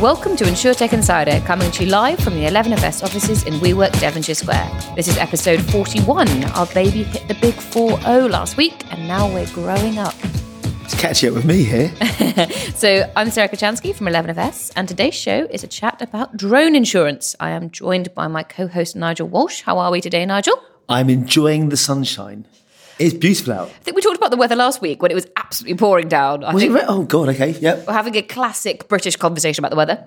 Welcome to InsurTech Insider, coming to you live from the 11FS offices in WeWork, Devonshire Square. This is episode 41. Our baby hit the big 4 0 last week, and now we're growing up. It's catchy up with me here. So, I'm Sarah Kocianski from 11FS, and today's show is a chat about drone insurance. I am joined by my co host, Nigel Walsh. How are we today, Nigel? I'm enjoying the sunshine. It's beautiful out. I think we talked about the weather last week when it was absolutely pouring down. I Was it re- oh god, okay, yep. we're having a classic British conversation about the weather.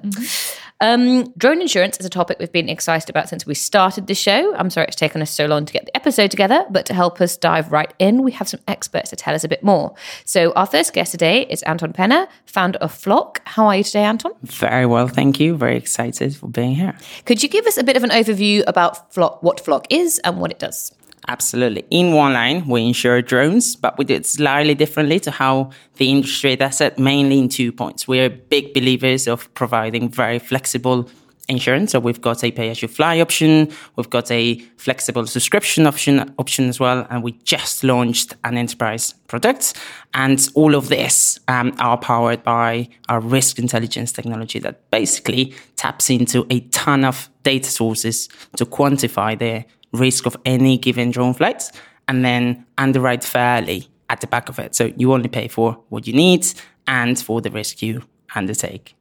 Um, drone insurance is a topic we've been excited about since we started the show. I'm sorry it's taken us so long to get the episode together, but to help us dive right in, we have some experts to tell us a bit more. So, our first guest today is Antton Pena, founder of Flock. How are you today, Antton? Very well, thank you. Very excited for being here. Could you give us a bit of an overview about Flock, what Flock is and what it does? Absolutely. In one line, we insure drones, but we do it slightly differently to how the industry does it, mainly in two points. We're big believers of providing very flexible insurance. So we've got a pay as you fly option, we've got a flexible subscription option option as well, and we just launched an enterprise product. And all of this um, are powered by our risk intelligence technology that basically taps into a ton of data sources to quantify the risk of any given drone flights and then underwrite fairly at the back of it. So you only pay for what you need and for the risk you undertake.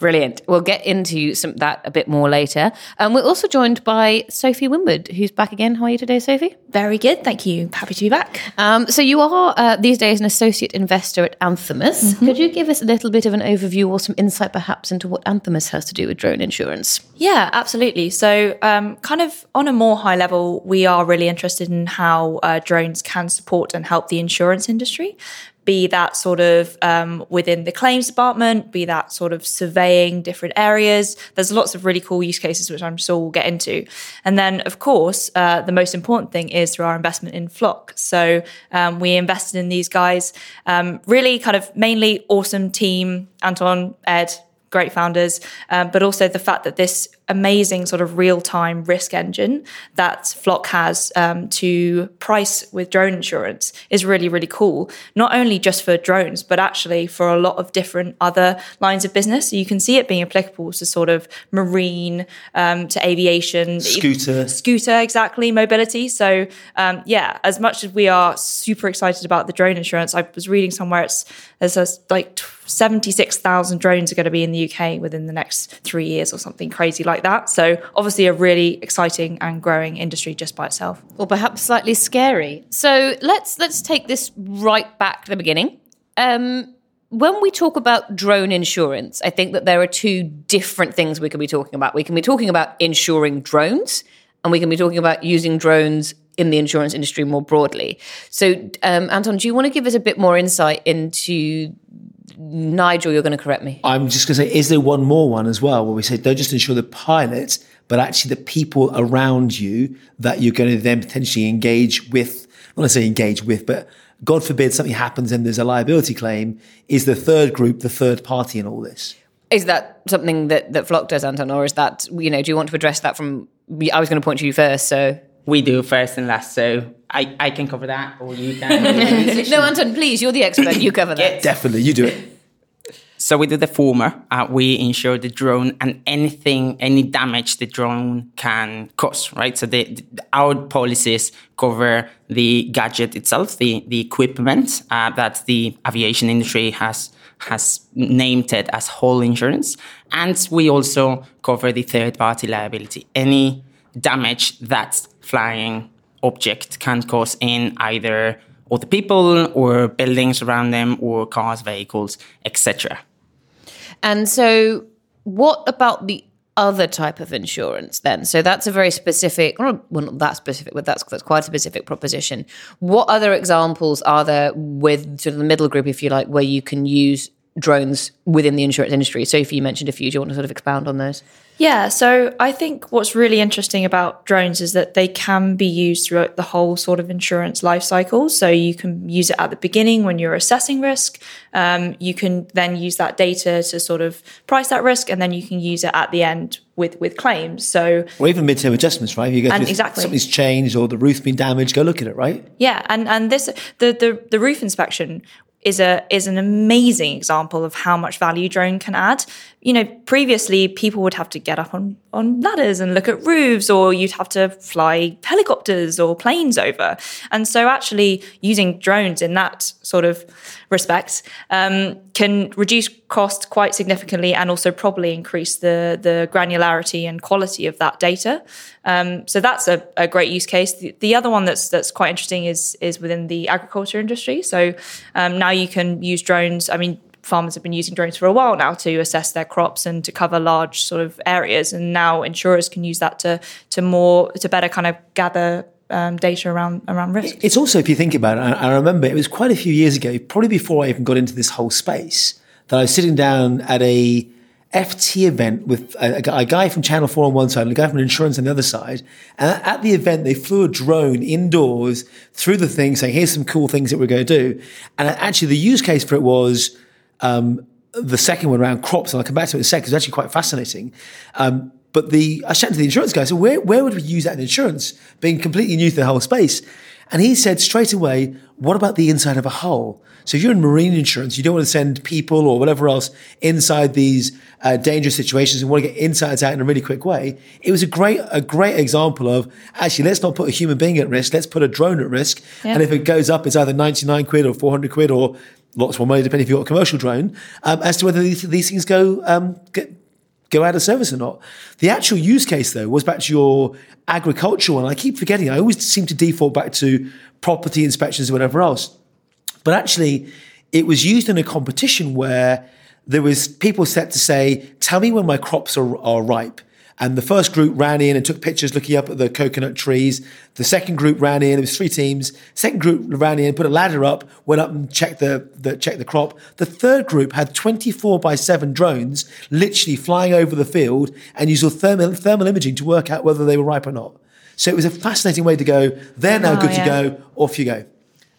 Brilliant. We'll get into some that a bit more later. Um, we're also joined by Sophie Winwood, who's back again. How are you today, Sophie? Very good, thank you. Happy to be back. Um, so you are uh, these days an associate investor at Anthemis. Could you give us a little bit of an overview or some insight, perhaps, into what Anthemis has to do with drone insurance? Yeah, absolutely. So, um, kind of on a more high level, we are really interested in how uh, drones can support and help the insurance industry. Be that sort of um, within the claims department, be that sort of surveying different areas. There's lots of really cool use cases, which I'm sure we'll get into. And then, of course, uh, the most important thing is through our investment in Flock. So um, we invested in these guys, um, really kind of mainly awesome team, Antton, Ed, great founders, um, but also the fact that this amazing sort of real time risk engine that Flock has um, to price with drone insurance is really, really cool. Not only just for drones, but actually for a lot of different other lines of business. So you can see it being applicable to sort of marine, um, to aviation, Scooter. scooter exactly mobility so um, yeah as much as we are super excited about the drone insurance i was reading somewhere it's there's a, like 76000 drones are going to be in the uk within the next three years or something crazy like that so obviously a really exciting and growing industry just by itself Or perhaps slightly scary. So let's let's take this right back to the beginning. Um, when we talk about drone insurance, I think that there are two different things we can be talking about. We can be talking about insuring drones, and we can be talking about using drones in the insurance industry more broadly. So, um, Antton, do you want to give us a bit more insight into Nigel? You're going to correct me. I'm just going to say, is there one more one as well where we say don't just ensure the pilot, but actually the people around you that you're going to then potentially engage with? Not necessarily engage with, but God forbid something happens and there's a liability claim. Is the third group the third party in all this? Is that something that that Flock does, Antton, or is that you know? Do you want to address that from? I was going to point to you first, so We do first and last, so I, I can cover that or you can. no, Antton, please, you're the expert. You cover that. Definitely, you do it. So we do the former. Uh, we insure the drone and anything, any damage the drone can cause, right? So the, the- our policies cover the gadget itself, the the equipment uh, that the aviation industry has has named it as hull insurance, and we also cover the third party liability, any damage that flying object can cause in either other people or buildings around them or cars, vehicles, etc. And so, what about the other type of insurance then? So that's a very specific, well, not that specific, but that's that's quite a specific proposition. What other examples are there with sort of the middle group, if you like, where you can use drones within the insurance industry. Sophie, you mentioned a few. Do you want to sort of expound on those? Yeah, so I think what's really interesting about drones is that they can be used throughout the whole sort of insurance life cycle. So you can use it at the beginning when you're assessing risk. Um, you can then use that data to sort of price that risk, and then you can use it at the end with with claims. So or even midterm adjustments, right? If you go And exactly. something's changed or the roof's been damaged, go look at it, right? Yeah, and and this the the, the roof inspection is a is an amazing example of how much value drone can add. You know, previously people would have to get up on on ladders and look at roofs, or you'd have to fly helicopters or planes over. And so, actually, using drones in that sort of respect um, can reduce cost quite significantly, and also probably increase the the granularity and quality of that data. Um, so that's a, a great use case. The, the other one that's that's quite interesting is is within the agriculture industry. So um, now you can use drones. I mean, farmers have been using drones for a while now to assess their crops and to cover large sort of areas, and now insurers can use that to to more to better kind of gather. Um, data around around risk. It's also, if you think about it, I, I remember it was quite a few years ago, probably before I even got into this whole space, that I was sitting down at a FT event with a, a guy- from Channel 4 on one side and a guy from insurance on the other side. And at the event, they flew a drone indoors through the thing saying, here's some cool things that we're going to do. And actually, the use case for it was um, the second one around crops, and I'll come back to it in a second. It's actually quite fascinating. Um, but the I chatted to the insurance guy. So where where would we use that in insurance? Being completely new to the whole space, and he said straight away, "What about the inside of a hull?" So if you're in marine insurance, you don't want to send people or whatever else inside these uh, dangerous situations and want to get insides out in a really quick way. It was a great a great example of actually let's not put a human being at risk. Let's put a drone at risk. And if it goes up, it's either 99 quid or 400 quid or lots more money, depending if you've got a commercial drone, um, as to whether these, these things go um, get, go out of service or not. The actual use case, though, was back to your agricultural one. I keep forgetting. I always seem to default back to property inspections or whatever else. But actually, it was used in a competition where there was people set to say, "Tell me when my crops are, are ripe." And the first group ran in and took pictures looking up at the coconut trees. The second group ran in. It was three teams. Second group ran in, put a ladder up, went up and checked the, the checked the crop. The third group had 24 by 7 drones literally flying over the field and used thermal, thermal imaging to work out whether they were ripe or not. So it was a fascinating way to go. They're now Oh, good yeah. to go. Off you go.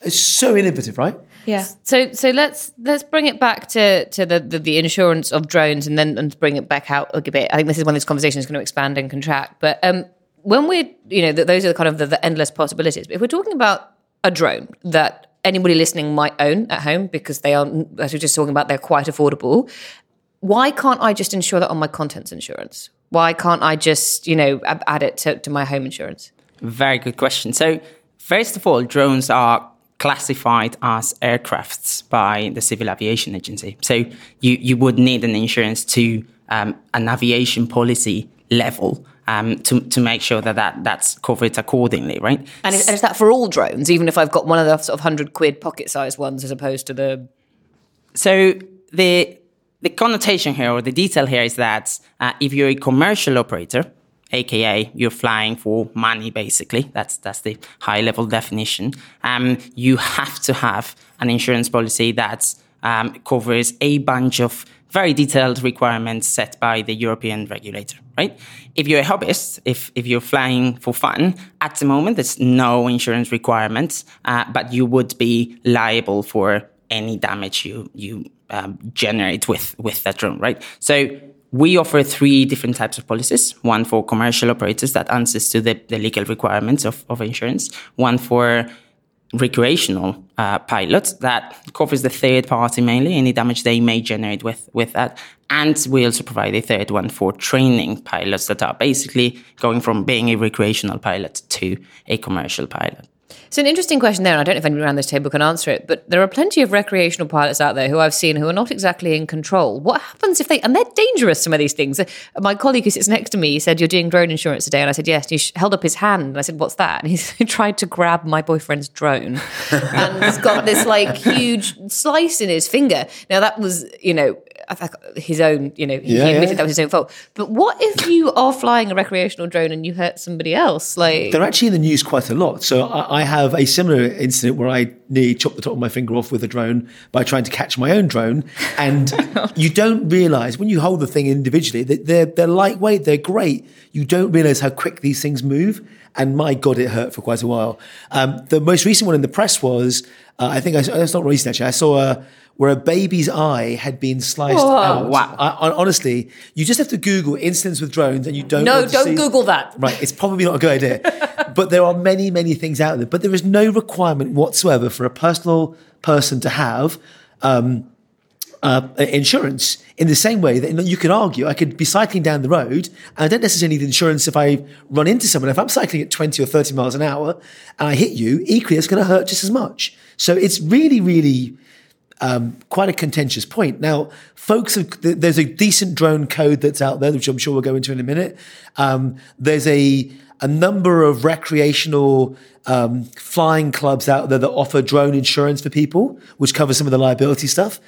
It's so innovative, right? Yeah. So so let's let's bring it back to to the, the, the insurance of drones and then and bring it back out a bit. I think this is when of these conversations going to expand and contract. But um, when we're you know th those are the kind of the, the endless possibilities. But if we're talking about a drone that anybody listening might own at home because they are as we're just talking about they're quite affordable. Why can't I just insure that on my contents insurance? Why can't I just you know add it to, to my home insurance? Very good question. So, first of all, drones are classified as aircrafts by the Civil Aviation Agency. So, you, you would need an insurance to um, an aviation policy level um, to, to make sure that, that that's covered accordingly, right? And is, and is that for all drones, even if I've got one of the sort of hundred quid pocket sized ones as opposed to the So the the connotation here or the detail here is that uh, if you're a commercial operator, aka you're flying for money, basically that's that's the high level definition. Um, you have to have an insurance policy that um, covers a bunch of very detailed requirements set by the European regulator, right? If you're a hobbyist, if, if you're flying for fun, at the moment, there's no insurance requirements, uh, but you would be liable for any damage you, you um, generate with, with that drone, right? So we offer three different types of policies. One for commercial operators that answers to the, the legal requirements of, of insurance. One for recreational uh, pilots that covers the third party mainly, any damage they may generate with, with that. And we also provide a third one for training pilots that are basically going from being a recreational pilot to a commercial pilot. It's an interesting question there, and I don't know if anyone around this table can answer it, but there are plenty of recreational pilots out there who I've seen who are not exactly in control. What happens if they, and they're dangerous, some of these things. My colleague who sits next to me said, You're doing drone insurance today. And I said, Yes. And he sh- held up his hand, and I said, What's that? And he tried to grab my boyfriend's drone and he's got this like huge slice in his finger. Now, that was, you know, his own, you know, he, Yeah, admitted yeah. that was his own fault. But what if you are flying a recreational drone and you hurt somebody else? Like, They're actually in the news quite a lot. So I, I have a similar incident where I nearly chopped the top of my finger off with a drone by trying to catch my own drone. And you don't realize when you hold the thing individually that they're, they're lightweight, they're great. You don't realize how quick these things move. And my God, it hurt for quite a while. Um, the most recent one in the press was, uh, I think I, that's not recent actually. I saw a, where a baby's eye had been sliced out. Wow. I, I, honestly, you just have to Google incidents with drones and you don't no, want to don't see- Google that. Right, it's probably not a good idea. but there are many, many things out there. But there is no requirement whatsoever for a personal person to have um, uh, insurance in the same way that you can argue I could be cycling down the road and I don't necessarily need insurance if I run into someone. If I'm cycling at 20 or 30 miles an hour and I hit you, equally it's going to hurt just as much. So it's really, really um, quite a contentious point. Now, folks, have, there's a decent drone code that's out there, which I'm sure we'll go into in a minute. Um, there's a a number of recreational um, flying clubs out there that offer drone insurance for people, which covers some of the liability stuff.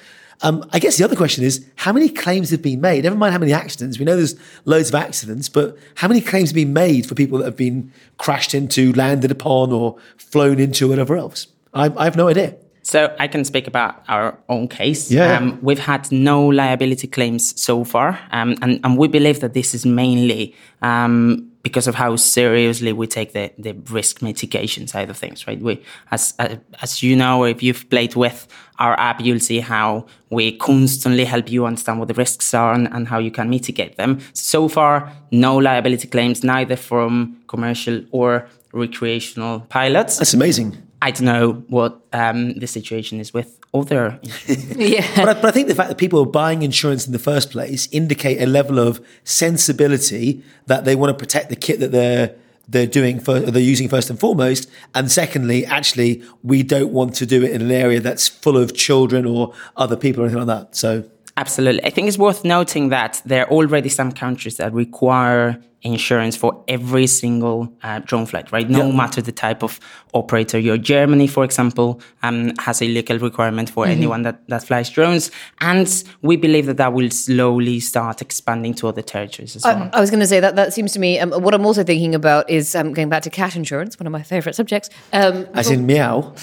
Um, I guess the other question is how many claims have been made? Never mind how many accidents. We know there's loads of accidents, but how many claims have been made for people that have been crashed into, landed upon, or flown into, whatever else? I, I have no idea. So I can speak about our own case. Yeah. Um, we've had no liability claims so far, um, and, and we believe that this is mainly um, because of how seriously we take the, the risk mitigation side of things, right? We, as uh, as you know, if you've played with our app, you'll see how we constantly help you understand what the risks are and, and how you can mitigate them. So far, no liability claims, neither from commercial or recreational pilots. That's amazing. I don't know what um, the situation is with other. Yeah. but, I, but I think the fact that people are buying insurance in the first place indicate a level of sensibility that they want to protect the kit that they're they're doing for, they're using first and foremost and secondly actually we don't want to do it in an area that's full of children or other people or anything like that so Absolutely. I think it's worth noting that there are already some countries that require insurance for every single uh, drone flight, right? No Yeah. matter the type of operator. Your Germany, for example, um, has a legal requirement for anyone that, that flies drones. And we believe that that will slowly start expanding to other territories as well. I was going to say that that seems to me. Um, what I'm also thinking about is um, going back to cat insurance, one of my favourite subjects. Um, as in meow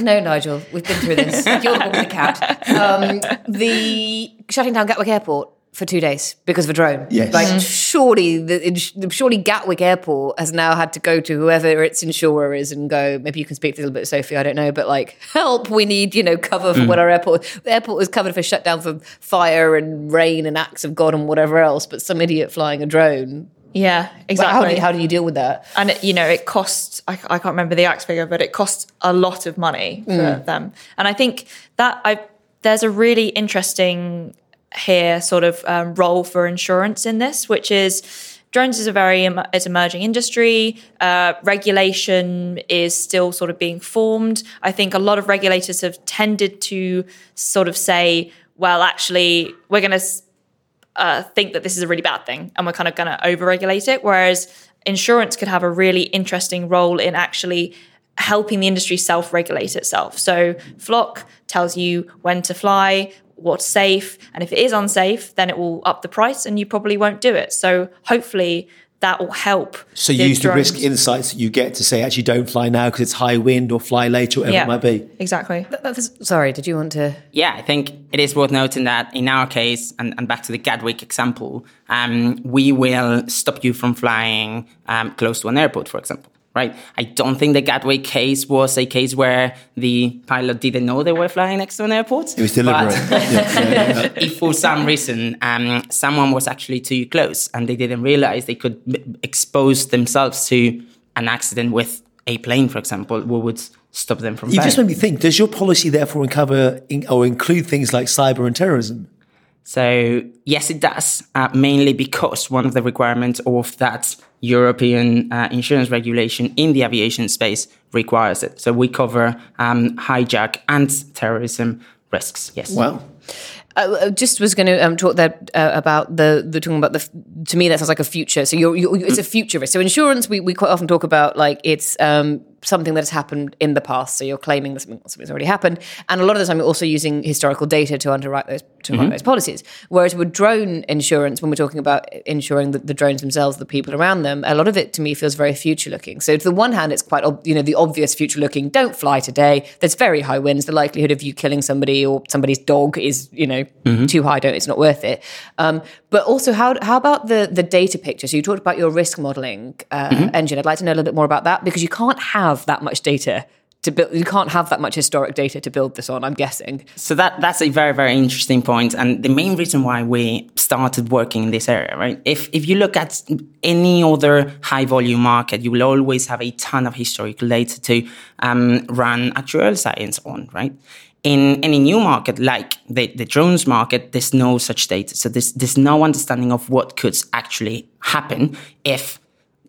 no, Nigel, we've been through this. You're the one with the cat. Um, the shutting down Gatwick Airport for two days because of a drone. Yes. Like mm-hmm. surely, the, surely Gatwick Airport has now had to go to whoever its insurer is and go. Maybe you can speak to a little bit, Sophie. I don't know, but like, help! We need you know cover for mm. what our airport. The airport was covered for shutdown for fire and rain and acts of God and whatever else. But some idiot flying a drone. Yeah, exactly. How do you, how do you deal with that? and it, you know it costs I, I can't remember the exact figure but it costs a lot of money for mm. them and i think that i there's a really interesting here sort of um, role for insurance in this which is drones is a very is emerging industry uh, regulation is still sort of being formed i think a lot of regulators have tended to sort of say well actually we're going to uh, think that this is a really bad thing and we're kind of going to overregulate it. Whereas insurance could have a really interesting role in actually helping the industry self regulate itself. So, Flock tells you when to fly, what's safe, and if it is unsafe, then it will up the price and you probably won't do it. So, hopefully, that will help. so you use the risk insights that you get to say actually don't fly now because it's high wind or fly later or whatever Yeah, it might be exactly. That's, sorry, did you want to? Yeah, I think it is worth noting that in our case, and, and back to the Gatwick example, um, we will stop you from flying um, close to an airport, for example. Right? I don't think the Gatwick case was a case where the pilot didn't know they were flying next to an airport. it was deliberate But- Yeah, if for some reason um, someone was actually too close and they didn't realize they could m- expose themselves to an accident with a plane, for example, we would stop them from you flying. just made me think does your policy therefore cover in, or include things like cyber and terrorism So yes, it does. Uh, mainly because one of the requirements of that European uh, insurance regulation in the aviation space requires it. So we cover um, hijack and terrorism risks. Yes. wow I I just was going to um, talk there uh, about the the talking about the. To me, that sounds like a future. So you're, you're it's a future risk. So insurance, we, we quite often talk about like it's um, something that has happened in the past. So you're claiming that something, something's already happened. And a lot of the time, you're also using historical data to underwrite those to write those policies. Whereas with drone insurance, when we're talking about insuring the, the drones themselves, the people around them, a lot of it to me feels very future looking. So to the one hand, it's quite ob- you know the obvious future looking. Don't fly today. There's very high winds. The likelihood of you killing somebody or somebody's dog is you know too high. Don't it's not worth it. Um, but also, how how about the the data picture? So you talked about your risk modeling uh, engine. I'd like to know a little bit more about that because you can't have that much data to build. You can't have that much historic data to build this on. I'm guessing. So that that's a very very interesting point, and the main reason why we started working in this area, right? If if you look at any other high volume market, you will always have a ton of historical data to um, run actual science on, right? In any new market like the, the drones market, there's no such data. So there's there's no understanding of what could actually happen if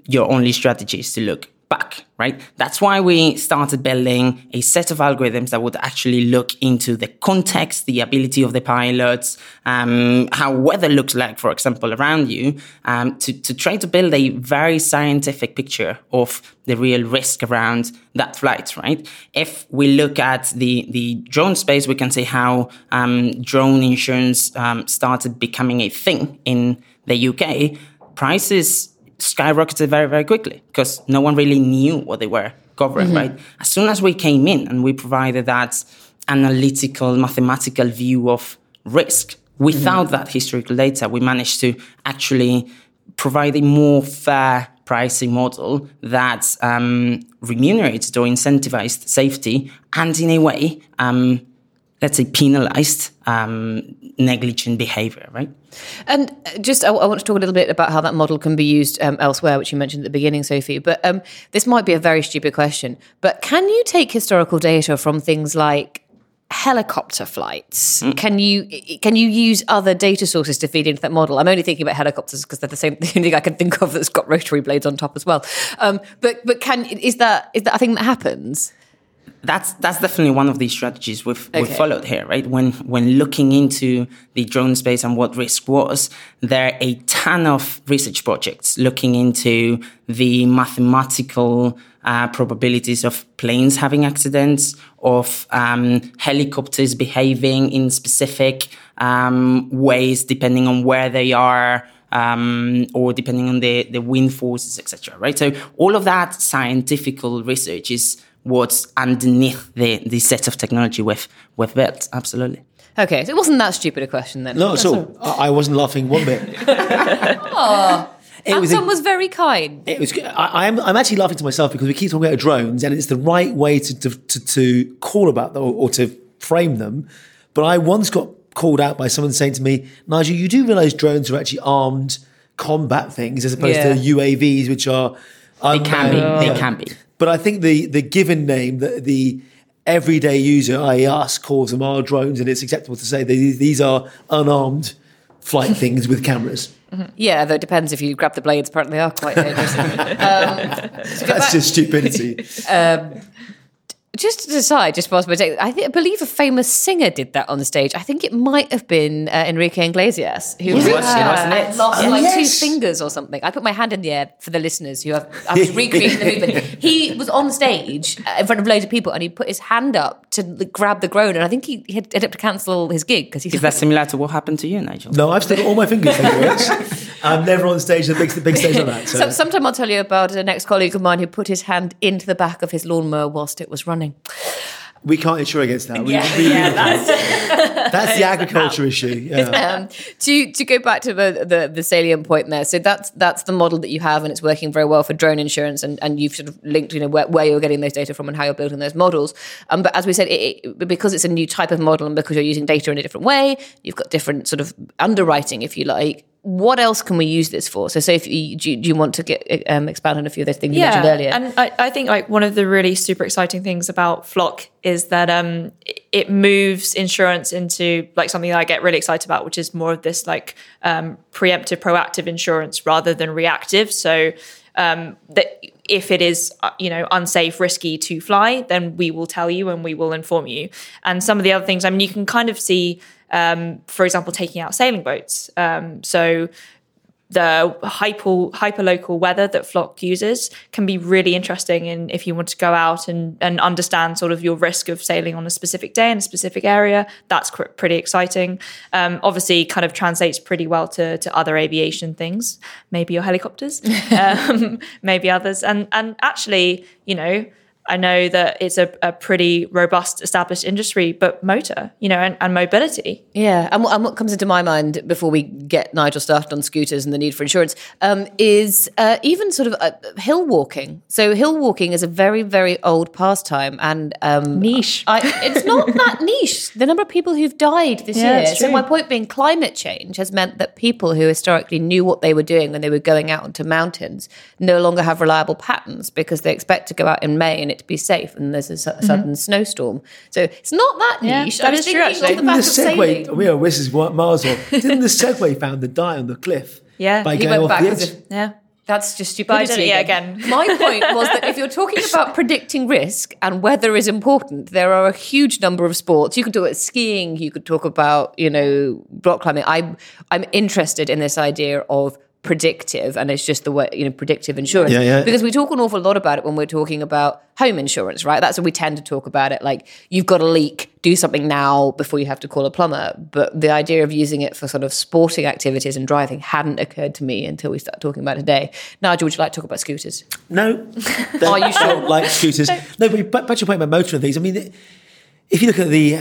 your only strategy is to look back, right? That's why we started building a set of algorithms that would actually look into the context, the ability of the pilots, um, how weather looks like, for example, around you, um, to, to try to build a very scientific picture of the real risk around that flight, right? If we look at the, the drone space, we can see how um, drone insurance um, started becoming a thing in the UK. Prices skyrocketed very, very quickly because no one really knew what they were covering, right? As soon as we came in and we provided that analytical, mathematical view of risk, without that historical data, we managed to actually provide a more fair pricing model that um, remunerated or incentivized safety and, in a way, um, let's say, penalized um, negligent behavior, right? And uh, just, I, I want to talk a little bit about how that model can be used um, elsewhere, which you mentioned at the beginning, Sophie. But um, this might be a very stupid question. But can you take historical data from things like helicopter flights? Can you can you use other data sources to feed into that model? I'm only thinking about helicopters because they're the same the only thing I can think of that's got rotary blades on top as well. Um, but but can is that is that a thing that happens? That's that's definitely one of the strategies we've, we've followed here, right? When when looking into the drone space and what risk was, there are a ton of research projects looking into the mathematical uh, probabilities of planes having accidents, of um, helicopters behaving in specific um, ways depending on where they are. Um, or depending on the, the wind forces, etc. Right. So all of that scientific research is what's underneath the, the set of technology we've, we've built. Absolutely. Okay, so it wasn't that stupid a question then. Not at all. I I wasn't laughing one bit. It was a- Antton was very kind. It was. I, I'm. I'm actually laughing to myself because we keep talking about drones, and it's the right way to to, to, to call about them or, or to frame them. But I once got called out by someone saying to me, "Nigel, you do realise drones are actually armed combat things as opposed Yeah. to UAVs, which are They can be. They can be. But I think the the given name that the everyday user, i.e., us, calls them are drones, and it's acceptable to say these these are unarmed flight things with cameras. Mm-hmm. Yeah, though it depends if you grab the blades. Apparently, they are quite dangerous. Um, That's just stupidity. Um, just to decide, just whilst we're taking, I, think, I believe a famous singer did that on the stage. I think it might have been uh, Enrique Iglesias who Was it? uh, Wasn't lost like yes. two fingers or something. I put my hand in the air for the listeners who have. I was recreating the movement. He was on stage uh, in front of loads of people, and he put his hand up to like, grab the groan, and I think he, he had ended up to cancel his gig because he's Is that similar to what happened to you, Nigel? No, I've still got all my fingers. Thank you very much. I'm never on stage at the big, the big stage like that. So. So, sometime I'll tell you about an ex-colleague of mine who put his hand into the back of his lawnmower whilst it was running. we can't insure against that. We, we- that's the agriculture issue. Yeah. um, to to go back to the, the the salient point there, so that's that's the model that you have, and it's working very well for drone insurance, and, and you've sort of linked, you know, where, where you're getting those data from and how you're building those models. Um, but as we said, it, it, because it's a new type of model, and because you're using data in a different way, you've got different sort of underwriting, if you like. What else can we use this for? So, so if you, do, you, do you want to get um, expand on a few of those things you mentioned earlier? And I, I think like one of the really super exciting things about Flock is that um, it- it moves insurance into like something that I get really excited about, which is more of this like um, preemptive, proactive insurance rather than reactive. So um, that if it is uh, you know unsafe, risky to fly, then we will tell you and we will inform you. And some of the other things, I mean, you can kind of see, um, for example, taking out sailing boats. Um, so the hyper hyper local weather that Flock uses can be really interesting in if you want to go out and, and understand sort of your risk of sailing on a specific day in a specific area. That's cr- pretty exciting. Um, obviously, kind of translates pretty well to, to other aviation things, maybe your helicopters, um, maybe others, and and actually, you know I know that it's a, a, pretty robust, established industry, but motor, you know, and, and mobility. Yeah, and what, and what, comes into my mind before we get Nigel started on scooters and the need for insurance um, is uh, even sort of uh, hill walking. So hill walking is a very, very old pastime and um, niche. I, it's not that niche. The number of people who've died this yeah, year. So my point being, climate change has meant that people who historically knew what they were doing when they were going out onto mountains no longer have reliable patterns because they expect to go out in May and it to be safe, and there's a su- mm-hmm. sudden snowstorm. So it's not that yeah, niche. That is true. Actually, didn't the Segway? We are this is what Mars Didn't the Segway found the die on the cliff? Yeah, by going off the edge. yeah. That's just stupidity. Yeah, again. My point was that if you're talking about predicting risk and weather is important, there are a huge number of sports. You could talk about skiing. You could talk about, you know, rock climbing. I, I'm interested in this idea of predictive and it's just the way you know predictive insurance. Yeah, yeah. because we talk an awful lot about it when we're talking about home insurance right? That's what we tend to talk about it like you've got a leak do something now before you have to call a plumber. But the idea of using it for sort of sporting activities and driving hadn't occurred to me until we start talking about it today. Nigel would you like to talk about scooters? No. Are you sure? Like scooters. No but back your point about motor and things i mean if you look at the,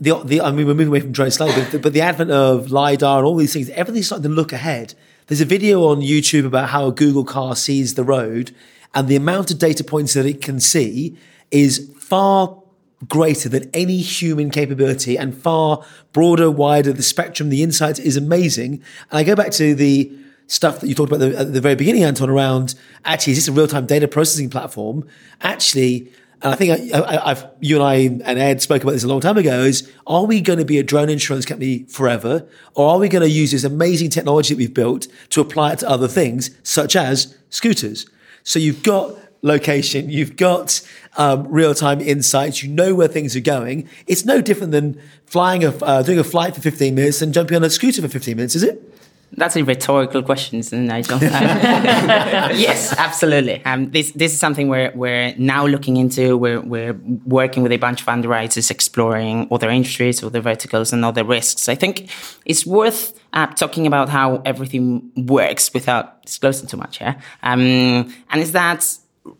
the, the, I mean, we're moving away from drone slowly, but, but the advent of LiDAR and all these things, everything's starting to look ahead. There's a video on YouTube about how a Google car sees the road, and the amount of data points that it can see is far greater than any human capability and far broader, wider. The spectrum, the insights is amazing. And I go back to the stuff that you talked about at the very beginning, Antton, around actually, is this a real time data processing platform? Actually, and I think I, have you and I and Ed spoke about this a long time ago. Is are we going to be a drone insurance company forever, or are we going to use this amazing technology that we've built to apply it to other things, such as scooters? So you've got location, you've got um, real time insights, you know where things are going. It's no different than flying a uh, doing a flight for 15 minutes and jumping on a scooter for 15 minutes, is it? That's a rhetorical question, isn't it, Nigel? yes, absolutely. Um, this this is something we're we're now looking into. We're we're working with a bunch of underwriters, exploring other industries, other verticals, and other risks. I think it's worth uh, talking about how everything works without disclosing too much. Yeah, um, and is that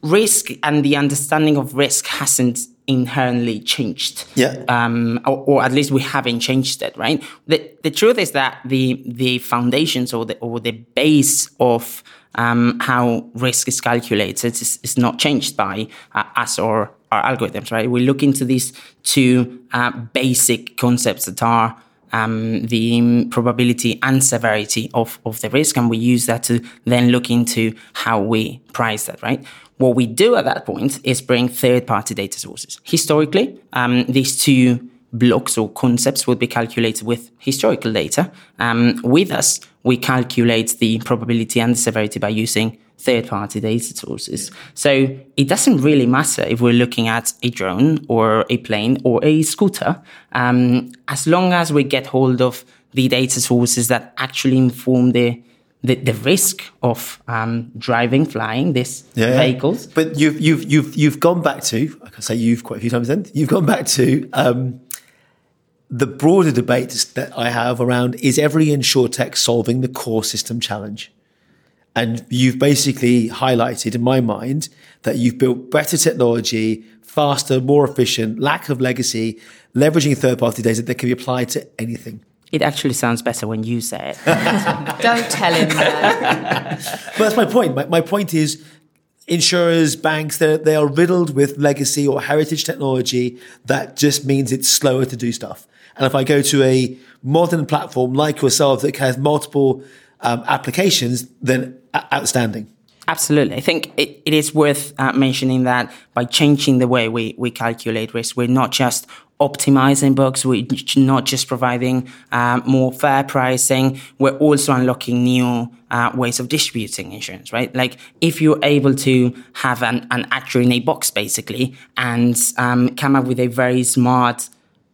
risk and the understanding of risk hasn't inherently changed. Yeah. Um, or, or, at least we haven't changed it, right? The, the truth is that the, the foundations or the, or the base of um, how risk is calculated is, is not changed by uh, us or our algorithms, right? We look into these two uh, basic concepts that are um, the probability and severity of, of the risk, and we use that to then look into how we price that, right? What we do at that point is bring third party data sources. Historically, um, these two blocks or concepts would be calculated with historical data. Um, with us, we calculate the probability and the severity by using third party data sources. So it doesn't really matter if we're looking at a drone or a plane or a scooter, um, as long as we get hold of the data sources that actually inform the the, the risk of um, driving, flying these yeah, vehicles. But you've you've you've you've gone back to I can say you've quite a few times. Then you've gone back to um, the broader debate that I have around is every insurtech solving the core system challenge, and you've basically highlighted in my mind that you've built better technology, faster, more efficient, lack of legacy, leveraging third party data that can be applied to anything. It actually sounds better when you say it. Don't tell him that. but that's my point. My, my point is insurers, banks, they are riddled with legacy or heritage technology that just means it's slower to do stuff. And if I go to a modern platform like yourself that has multiple um, applications, then outstanding. Absolutely. I think it, it is worth uh, mentioning that by changing the way we, we calculate risk, we're not just optimizing books. We're not just providing uh, more fair pricing. We're also unlocking new uh, ways of distributing insurance, right? Like if you're able to have an, an actuary in a box basically and um, come up with a very smart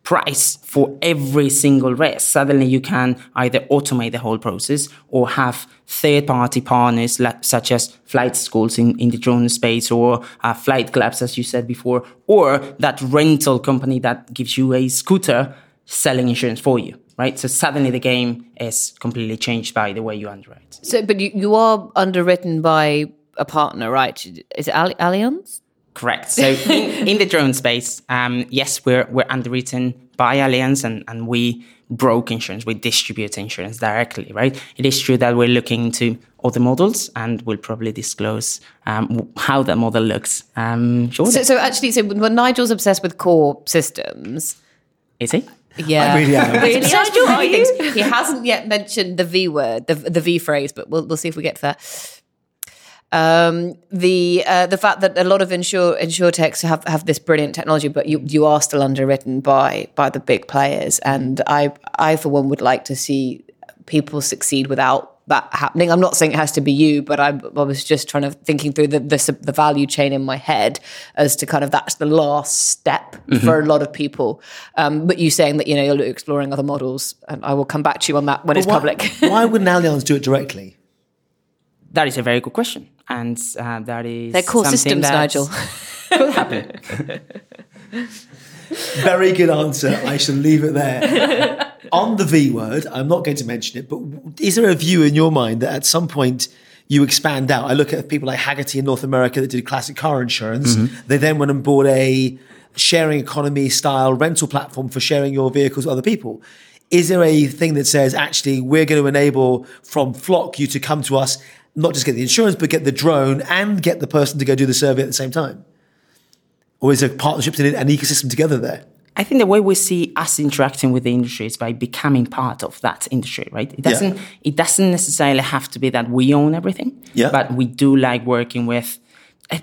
price for every single risk. Suddenly you can either automate the whole process or have third party partners like, such as flight schools in, in the drone space or uh, flight clubs, as you said before, or that rental company that gives you a scooter selling insurance for you. Right. So suddenly the game is completely changed by the way you underwrite. So, but you, you are underwritten by a partner, right? Is it Allianz? Correct. So in, in, the drone space, um, yes, we're we're underwritten by Allianz, and and we broke insurance, we distribute insurance directly, right? It is true that we're looking into other models, and we'll probably disclose um, how that model looks. Um, so, so actually, so when Nigel's obsessed with core systems, is he? Yeah, I really am. really Nigel, he hasn't yet mentioned the V word, the the V phrase, but we'll we'll see if we get to that. Um, the uh, the fact that a lot of insure insurtechs have, have this brilliant technology, but you, you are still underwritten by by the big players, and I I for one would like to see people succeed without that happening. I'm not saying it has to be you, but I, I was just trying to thinking through the, the, the value chain in my head as to kind of that's the last step mm-hmm. for a lot of people. Um, but you saying that you know you're exploring other models, and I will come back to you on that when but it's why, public. why wouldn't Allianz do it directly? That is a very good question, and uh, that is they're core systems, Nigel. could happen. very good answer. I shall leave it there. On the V word, I'm not going to mention it, but is there a view in your mind that at some point you expand out? I look at people like Hagerty in North America that did classic car insurance. Mm-hmm. They then went and bought a sharing economy style rental platform for sharing your vehicles with other people. Is there a thing that says actually we're going to enable from Flock you to come to us not just get the insurance, but get the drone and get the person to go do the survey at the same time? Or is there partnerships in an ecosystem together there? I think the way we see us interacting with the industry is by becoming part of that industry, right? It doesn't yeah. it doesn't necessarily have to be that we own everything, yeah. but we do like working with uh,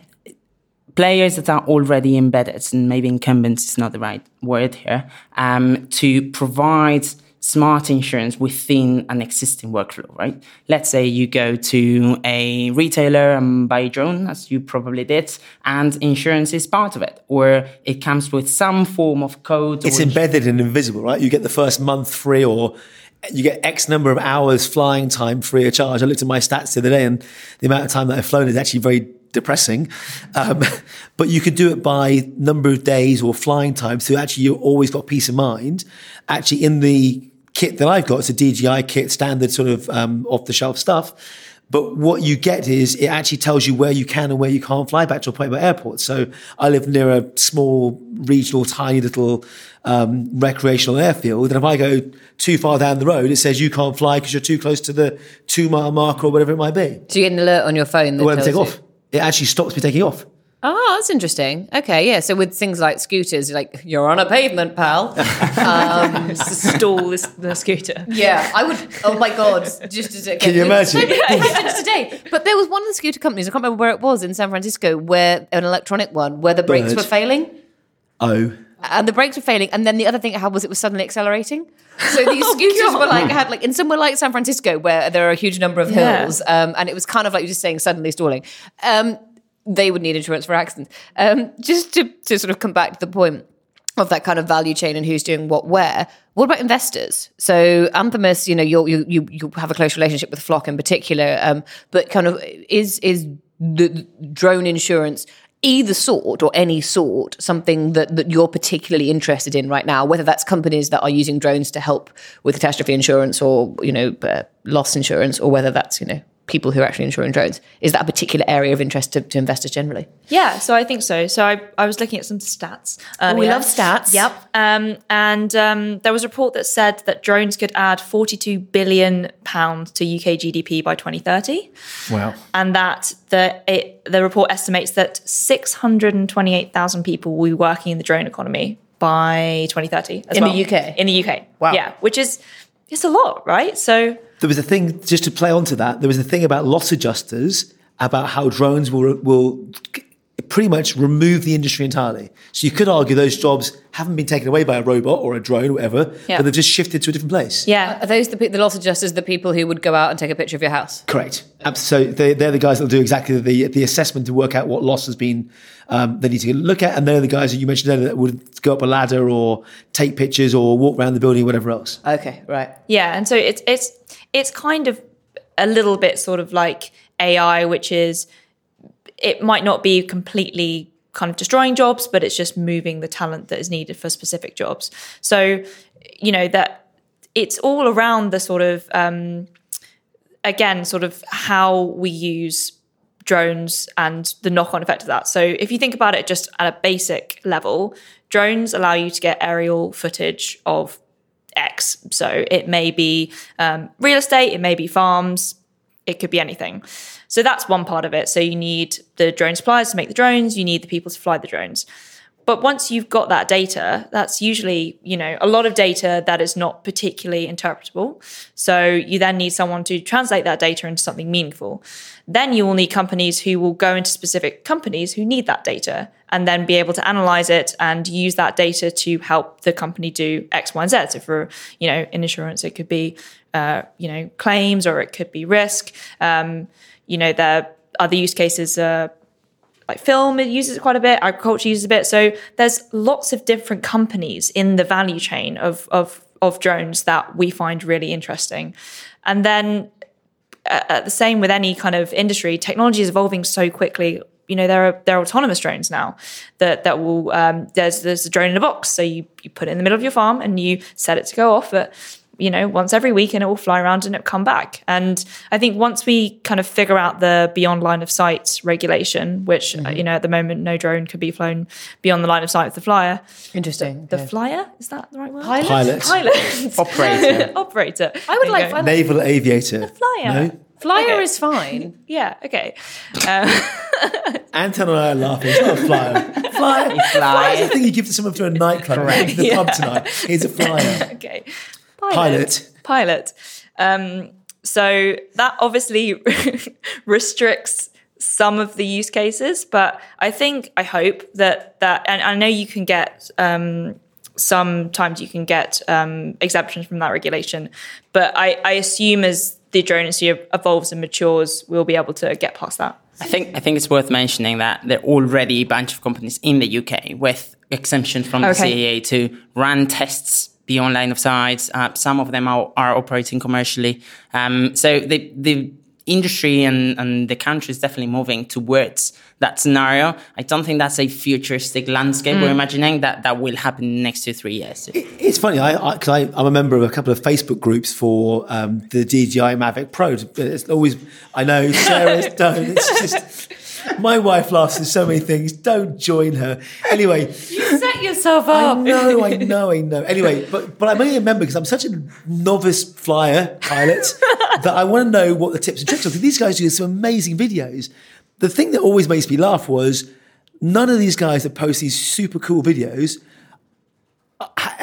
players that are already embedded, and maybe incumbents is not the right word here, um, to provide smart insurance within an existing workflow, right? Let's say you go to a retailer and buy a drone, as you probably did, and insurance is part of it, or it comes with some form of code. It's embedded and invisible, right? You get the first month free or you get X number of hours flying time free of charge. I looked at my stats the other day and the amount of time that I've flown is actually very depressing. Um, but you could do it by number of days or flying time. So actually, you've always got peace of mind. Actually, in the kit that I've got. It's a DJI kit, standard sort of um, off the shelf stuff. But what you get is it actually tells you where you can and where you can't fly back to a point by airport. So I live near a small, regional, tiny little um, recreational airfield. And if I go too far down the road, it says you can't fly because you're too close to the two mile mark or whatever it might be. Do you get an alert on your phone that take you? off? It actually stops me taking off. Oh, that's interesting. Okay, yeah. So with things like scooters, like you're on a pavement, pal. Um, stall this, the scooter. Yeah, I would. Oh my god! Just as it can you imagine? today, but there was one of the scooter companies. I can't remember where it was in San Francisco, where an electronic one, where the brakes Bird. were failing. Oh. And the brakes were failing, and then the other thing it had was it was suddenly accelerating. So these oh, scooters oh, were like had like in somewhere like San Francisco where there are a huge number of hills, yeah. um, and it was kind of like you're just saying suddenly stalling. Um, they would need insurance for accidents. Um, just to, to sort of come back to the point of that kind of value chain and who's doing what where. What about investors? So Anthemis, you know, you you you have a close relationship with Flock in particular, um, but kind of is is the drone insurance either sort or any sort something that, that you're particularly interested in right now whether that's companies that are using drones to help with catastrophe insurance or you know uh, loss insurance or whether that's you know people who are actually insuring drones. Is that a particular area of interest to, to investors generally? Yeah, so I think so. So I, I was looking at some stats. Um, we love stats. Yep. Um, and um, there was a report that said that drones could add 42 billion pounds to UK GDP by 2030. Wow. And that the it, the report estimates that 628,000 people will be working in the drone economy by 2030 in well. the UK. In the UK. Wow. Yeah, which is it's a lot, right? So there was a thing just to play onto that. There was a thing about loss adjusters about how drones will will pretty much remove the industry entirely. So you could argue those jobs haven't been taken away by a robot or a drone or whatever, Yeah. but they've just shifted to a different place. Yeah. Are those the, the loss adjusters, the people who would go out and take a picture of your house? Correct. Abs- So they, they're the guys that will do exactly the the assessment to work out what loss has been. Um, they need to look at, and they're the guys that you mentioned earlier that would go up a ladder or take pictures or walk around the building or whatever else. Okay, right. Yeah, and so it's it's it's kind of a little bit sort of like AI, which is it might not be completely kind of destroying jobs, but it's just moving the talent that is needed for specific jobs. So, you know that it's all around the sort of um, again, sort of how we use drones and the knock on effect of that. So, if you think about it just at a basic level, drones allow you to get aerial footage of X. So, it may be um, real estate, it may be farms, it could be anything. So, that's one part of it. So, you need the drone suppliers to make the drones, you need the people to fly the drones. But once you've got that data, that's usually, you know, a lot of data that is not particularly interpretable. So you then need someone to translate that data into something meaningful. Then you will need companies who will go into specific companies who need that data and then be able to analyze it and use that data to help the company do X, Y, and Z. So for, you know, in insurance, it could be, uh, you know, claims or it could be risk. Um, you know, there are other use cases, uh, like film it uses it quite a bit agriculture uses a bit. So there's lots of different companies in the value chain of of of drones that we find really interesting. And then uh, uh, the same with any kind of industry technology is evolving so quickly. You know there are there are autonomous drones now that that will um, there's there's a drone in a box. So you you put it in the middle of your farm and you set it to go off at you know once every week and it will fly around and it'll come back and i think once we kind of figure out the beyond line of sight regulation which uh, you know at the moment no drone could be flown beyond the line of sight of the flyer Interesting. the flyer is that the right word Pilot? Pilot. pilot Operator. operator I would like you Naval aviator. flyer No? Flyer Okay. is fine. yeah okay uh, Antton and I are laughing. It's not a flyer. Flyer. fly. Flyer is the thing you give to someone to a nightclub. Correct. To the pub tonight. It's a flyer. okay Pilot. pilot um, so that obviously restricts some of the use cases but i think i hope that that and i know you can get um, sometimes you can get um, exemptions from that regulation but I, I assume as the drone industry evolves and matures we'll be able to get past that I think I think it's worth mentioning that there are already a bunch of companies in the UK with exemption from the Okay. CAA to run tests beyond line of sight. Uh, some of them are, are operating commercially. Um, so the the industry and, and the country is definitely moving towards that scenario. I don't think that's a futuristic landscape we're imagining that that will happen in the next two three years. It's funny, I, I, cause I, I'm a member of a couple of Facebook groups for um, the DJI Mavic Pro. It's always, I know, Sarah's don't. It's just, my wife laughs at so many things. Don't join her. Anyway, You Set yourself up. I know, I know, I know. Anyway, but but I'm only a member because I'm such a novice flyer pilot that I want to know what the tips and tricks are. These guys do some amazing videos. The thing that always makes me laugh was none of these guys that post these super cool videos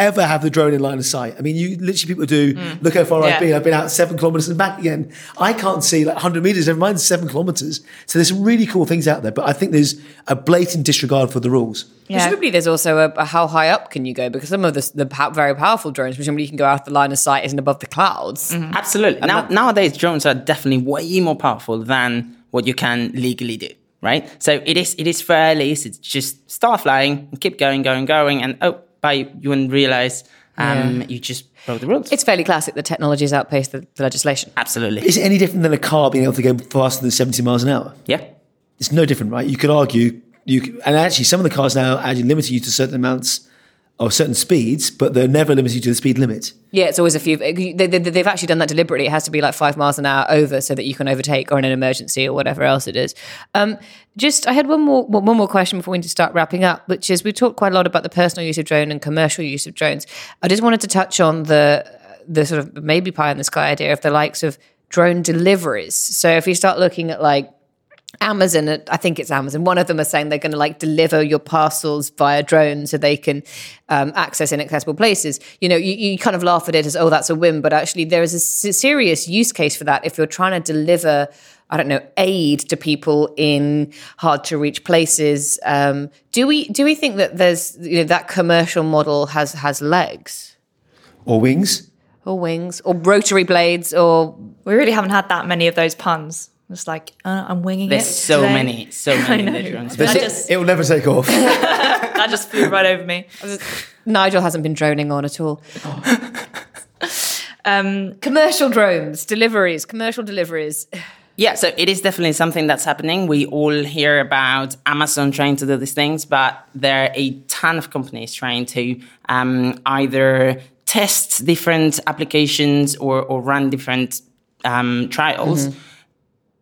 ever have the drone in line of sight. I mean, you literally people do mm. look how far I've been. I've been out seven kilometers and back again. I can't see like 100 meters. Never mind seven kilometers. So there's some really cool things out there. But I think there's a blatant disregard for the rules. yeah Presumably, there's also a, a how high up can you go because some of the, the very powerful drones, presumably, you can go out the line of sight, isn't above the clouds. Mm-hmm. Absolutely. Now, nowadays, drones are definitely way more powerful than what you can legally do, right? So it is it is fairly easy to just start flying and keep going, going, going, and oh, by you wouldn't realize um, you just broke the rules. It's fairly classic that technology has outpaced the, the legislation. Absolutely. Is it any different than a car being able to go faster than 70 miles an hour? yeah. It's no different, right? You could argue, you could, and actually, some of the cars now actually limit you to certain amounts of certain speeds, but they're never limited to the speed limit. Yeah, it's always a few. They, they, they've actually done that deliberately. It has to be like five miles an hour over so that you can overtake or in an emergency or whatever else it is. Um, just, I had one more one more question before we need to start wrapping up, which is we talked quite a lot about the personal use of drone and commercial use of drones. I just wanted to touch on the the sort of maybe pie in the sky idea of the likes of drone deliveries. So if you start looking at like Amazon, I think it's Amazon. One of them are saying they're going to like deliver your parcels via drone so they can um, access inaccessible places. You know, you, you kind of laugh at it as, oh, that's a whim, but actually there is a serious use case for that if you're trying to deliver. I don't know, aid to people in hard to reach places. Um, do we do we think that there's you know that commercial model has has legs Or wings. or wings or rotary blades or We really haven't had that many of those puns. It's like uh, I'm winging There's it. There's so today. many, so many in the drones. That It- just- it will never take off. That just flew right over me. Nigel hasn't been droning on at all. um, commercial drones, deliveries, commercial deliveries. Yeah, so it is definitely something that's happening. We all hear about Amazon trying to do these things, but there are a ton of companies trying to um, either test different applications or, or run different um, trials.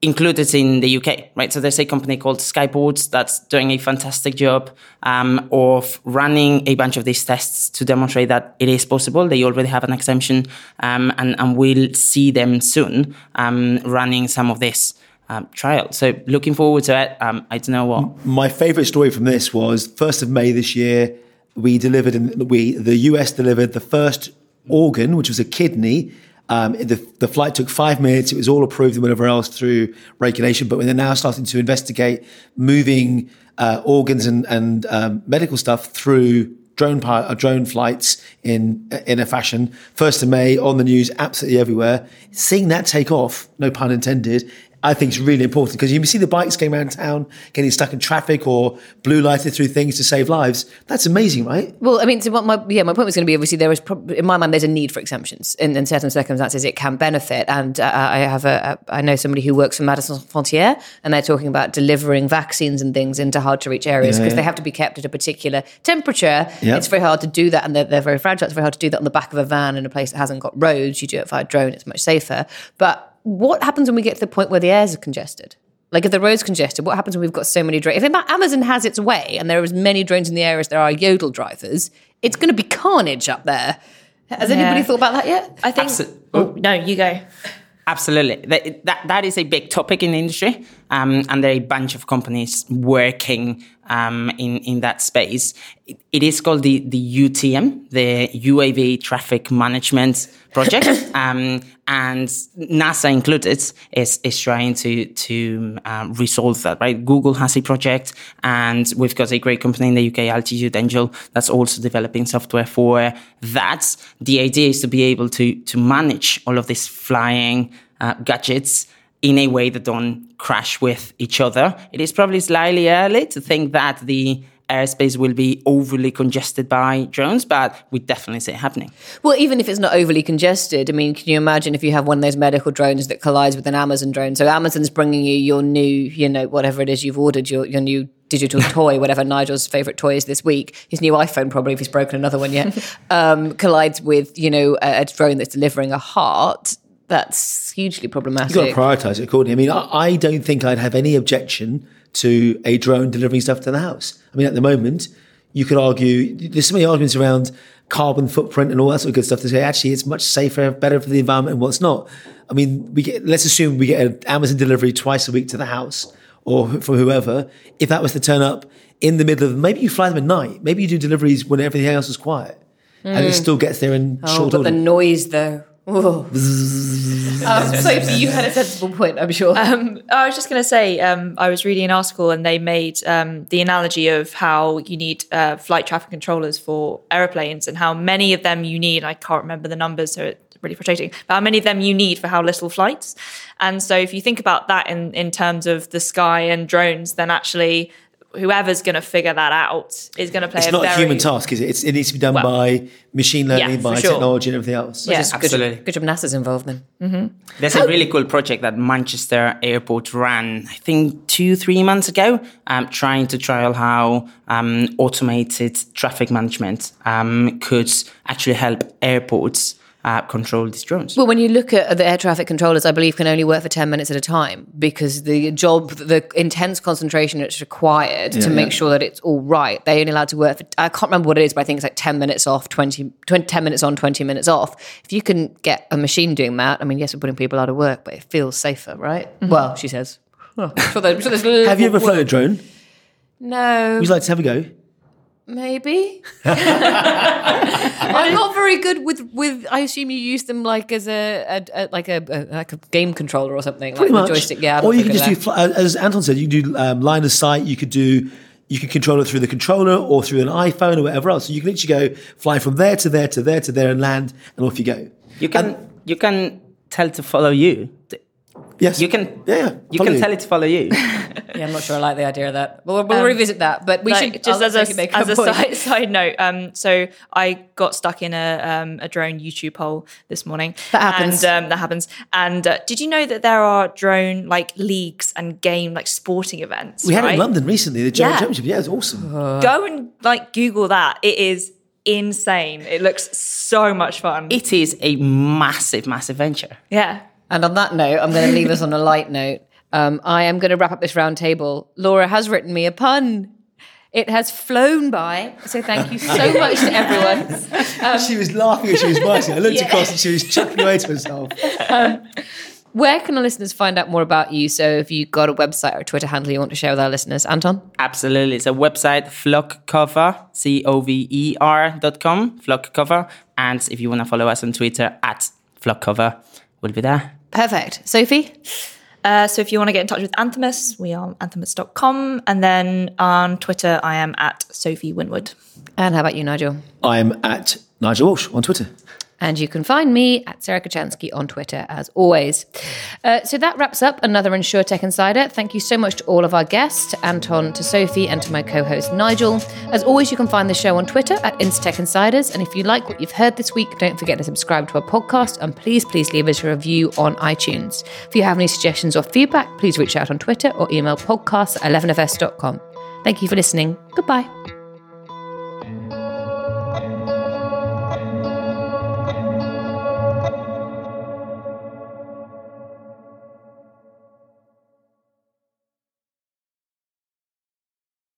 Included in the UK, right? So there's a company called Skyports that's doing a fantastic job um, of running a bunch of these tests to demonstrate that it is possible. They already have an exemption, um, and, and we'll see them soon um, running some of this um, trial. So looking forward to it. Um, I don't know what. My favourite story from this was first of May this year. We delivered, in, we the US delivered the first organ, which was a kidney. Um, the, the flight took five minutes. It was all approved and whatever else through regulation. But they're now starting to investigate moving uh, organs and, and um, medical stuff through drone pi- uh, drone flights in in a fashion. First of May on the news, absolutely everywhere. Seeing that take off, no pun intended, I think is really important because you see the bikes going around town, getting stuck in traffic or blue lighted through things to save lives. That's amazing, right? Well, I mean, so what my yeah, my point was going to be obviously there is prob- in my mind there's a need for exemptions in, in certain circumstances it can benefit, and uh, I have a, a I know somebody who works for Médecins Sans Frontières, and they're talking about delivering vaccines and things into hard to reach areas because yeah. they have to be kept at a particular temperature. Yeah. It's very hard to do that, and they're, they're very fragile. It's very hard to do that on the back of a van in a place that hasn't got roads. You do it via drone; it's much safer. But what happens when we get to the point where the airs are congested? Like if the road's congested, what happens when we've got so many drones? If Amazon has its way and there are as many drones in the air as there are yodel drivers, it's going to be carnage up there. Has anybody thought about that yet? I think. Abso- oh, no, you go. Absolutely. That, that, that is a big topic in the industry. Um, and there are a bunch of companies working um, in, in that space. It, it is called the, the UTM, the UAV Traffic Management Project. um, and NASA included is, is trying to, to um, resolve that, right? Google has a project and we've got a great company in the UK, Altitude Angel, that's also developing software for that. The idea is to be able to, to manage all of these flying uh, gadgets in a way that don't crash with each other. It is probably slightly early to think that the airspace will be overly congested by drones, but we definitely see it happening. Well, even if it's not overly congested, I mean, can you imagine if you have one of those medical drones that collides with an Amazon drone? So Amazon's bringing you your new, you know, whatever it is you've ordered, your, your new digital toy, whatever Nigel's favorite toy is this week, his new iPhone, probably if he's broken another one yet, um, collides with, you know, a, a drone that's delivering a heart. That's hugely problematic. You've got to prioritise it accordingly. I mean, I, I don't think I'd have any objection to a drone delivering stuff to the house. I mean, at the moment, you could argue, there's so many arguments around carbon footprint and all that sort of good stuff to say, actually, it's much safer, better for the environment and what's not. I mean, we get, let's assume we get an Amazon delivery twice a week to the house or from whoever. If that was to turn up in the middle of, maybe you fly them at night, maybe you do deliveries when everything else is quiet. And it hmm. still gets there in Oh, short but order. the noise, though. Oh. um, Sophie, you had a sensible point, I'm sure. Um, I was just going to say, um, I was reading an article and they made um, the analogy of how you need uh, flight traffic controllers for aeroplanes and how many of them you need. I can't remember the numbers, so it's really frustrating. But how many of them you need for how little flights? And so, if you think about that in in terms of the sky and drones, then actually. Whoever's going to figure that out is going to play it's a not very a human task, is it? It's, it needs to be done Well, by machine learning, yeah, by sure. technology and everything else. Yeah. Just good, Absolutely. good job NASA's involved then. There's a really cool project that Manchester Airport ran, I think, two, three months ago, um, trying to trial how um, automated traffic management um, could actually help airports uh, control these drones. Well, when you look at the air traffic controllers, I believe can only work for 10 minutes at a time because the job, the intense concentration that's required to make yeah. sure that it's all right, they're only allowed to work for, I can't remember what it is, but I think it's like 10 minutes off, 20, 20 10 minutes on, 20 minutes off. If you can get a machine doing that, I mean, yes, we're putting people out of work, but it feels safer, right? Well, she says. I'm sure there's, I'm sure there's Have you ever flown a drone? No, Would you like to have a go? Maybe. I'm not very good with with. I assume you use them like as a, a, a like a, a like a game controller or something, Pretty like much. the joystick. Yeah, or you can just do, fl- uh, as Antton said, you can do um, line of sight. You could do, you could control it through the controller or through an iPhone or whatever else. So you can literally go fly from there to there to there to there and land, and off you go. You can you can tell to follow you. Yes, You can Yeah, yeah. you Follow can tell it to follow you. Yeah, I'm not sure I like the idea of that. We'll, we'll Um, revisit that, but we like, should just I'll as a, as a side, side note. Um, so I got stuck in a um, a drone YouTube hole this morning. That happens. And, um, that happens. And uh, did you know that there are drone like leagues and game like sporting events? we had it in London recently. The German Yeah. Championship. Yeah, it's awesome. Go and like Google that. It is insane. It looks so much fun. it is a massive, massive venture. yeah. And on that note, I'm going to leave us on a light note. Um, I am going to wrap up this round table. Laura has written me a pun. It has flown by. So thank you so much to everyone. she was laughing as she was writing. I looked across and she was chuckling away to herself. Where can our listeners find out more about you? So if you've got a website or a Twitter handle you want to share with our listeners, Antton? Absolutely. It's a website, flockcover, C O V E R dot com, flockcover. And if you want to follow us on Twitter, at flockcover, we'll be there. Perfect. Sophie? Uh, so if you want to get in touch with Anthemis, we are on anthemis.com. And then on Twitter, I am at Sophie Winwood. And how about you, Nigel? I'm at Nigel Walsh on Twitter. And you can find me at Sarah Kocianski on Twitter as always. Uh, so that wraps up another Insurtech Insider. Thank you so much to all of our guests, to Antton, to Sophie, and to my co host Nigel. As always, you can find the show on Twitter at InsurTech Insiders. And if you like what you've heard this week, don't forget to subscribe to our podcast and please, please leave us a review on iTunes. If you have any suggestions or feedback, please reach out on Twitter or email podcast at 11fs.com. Thank you for listening. Goodbye.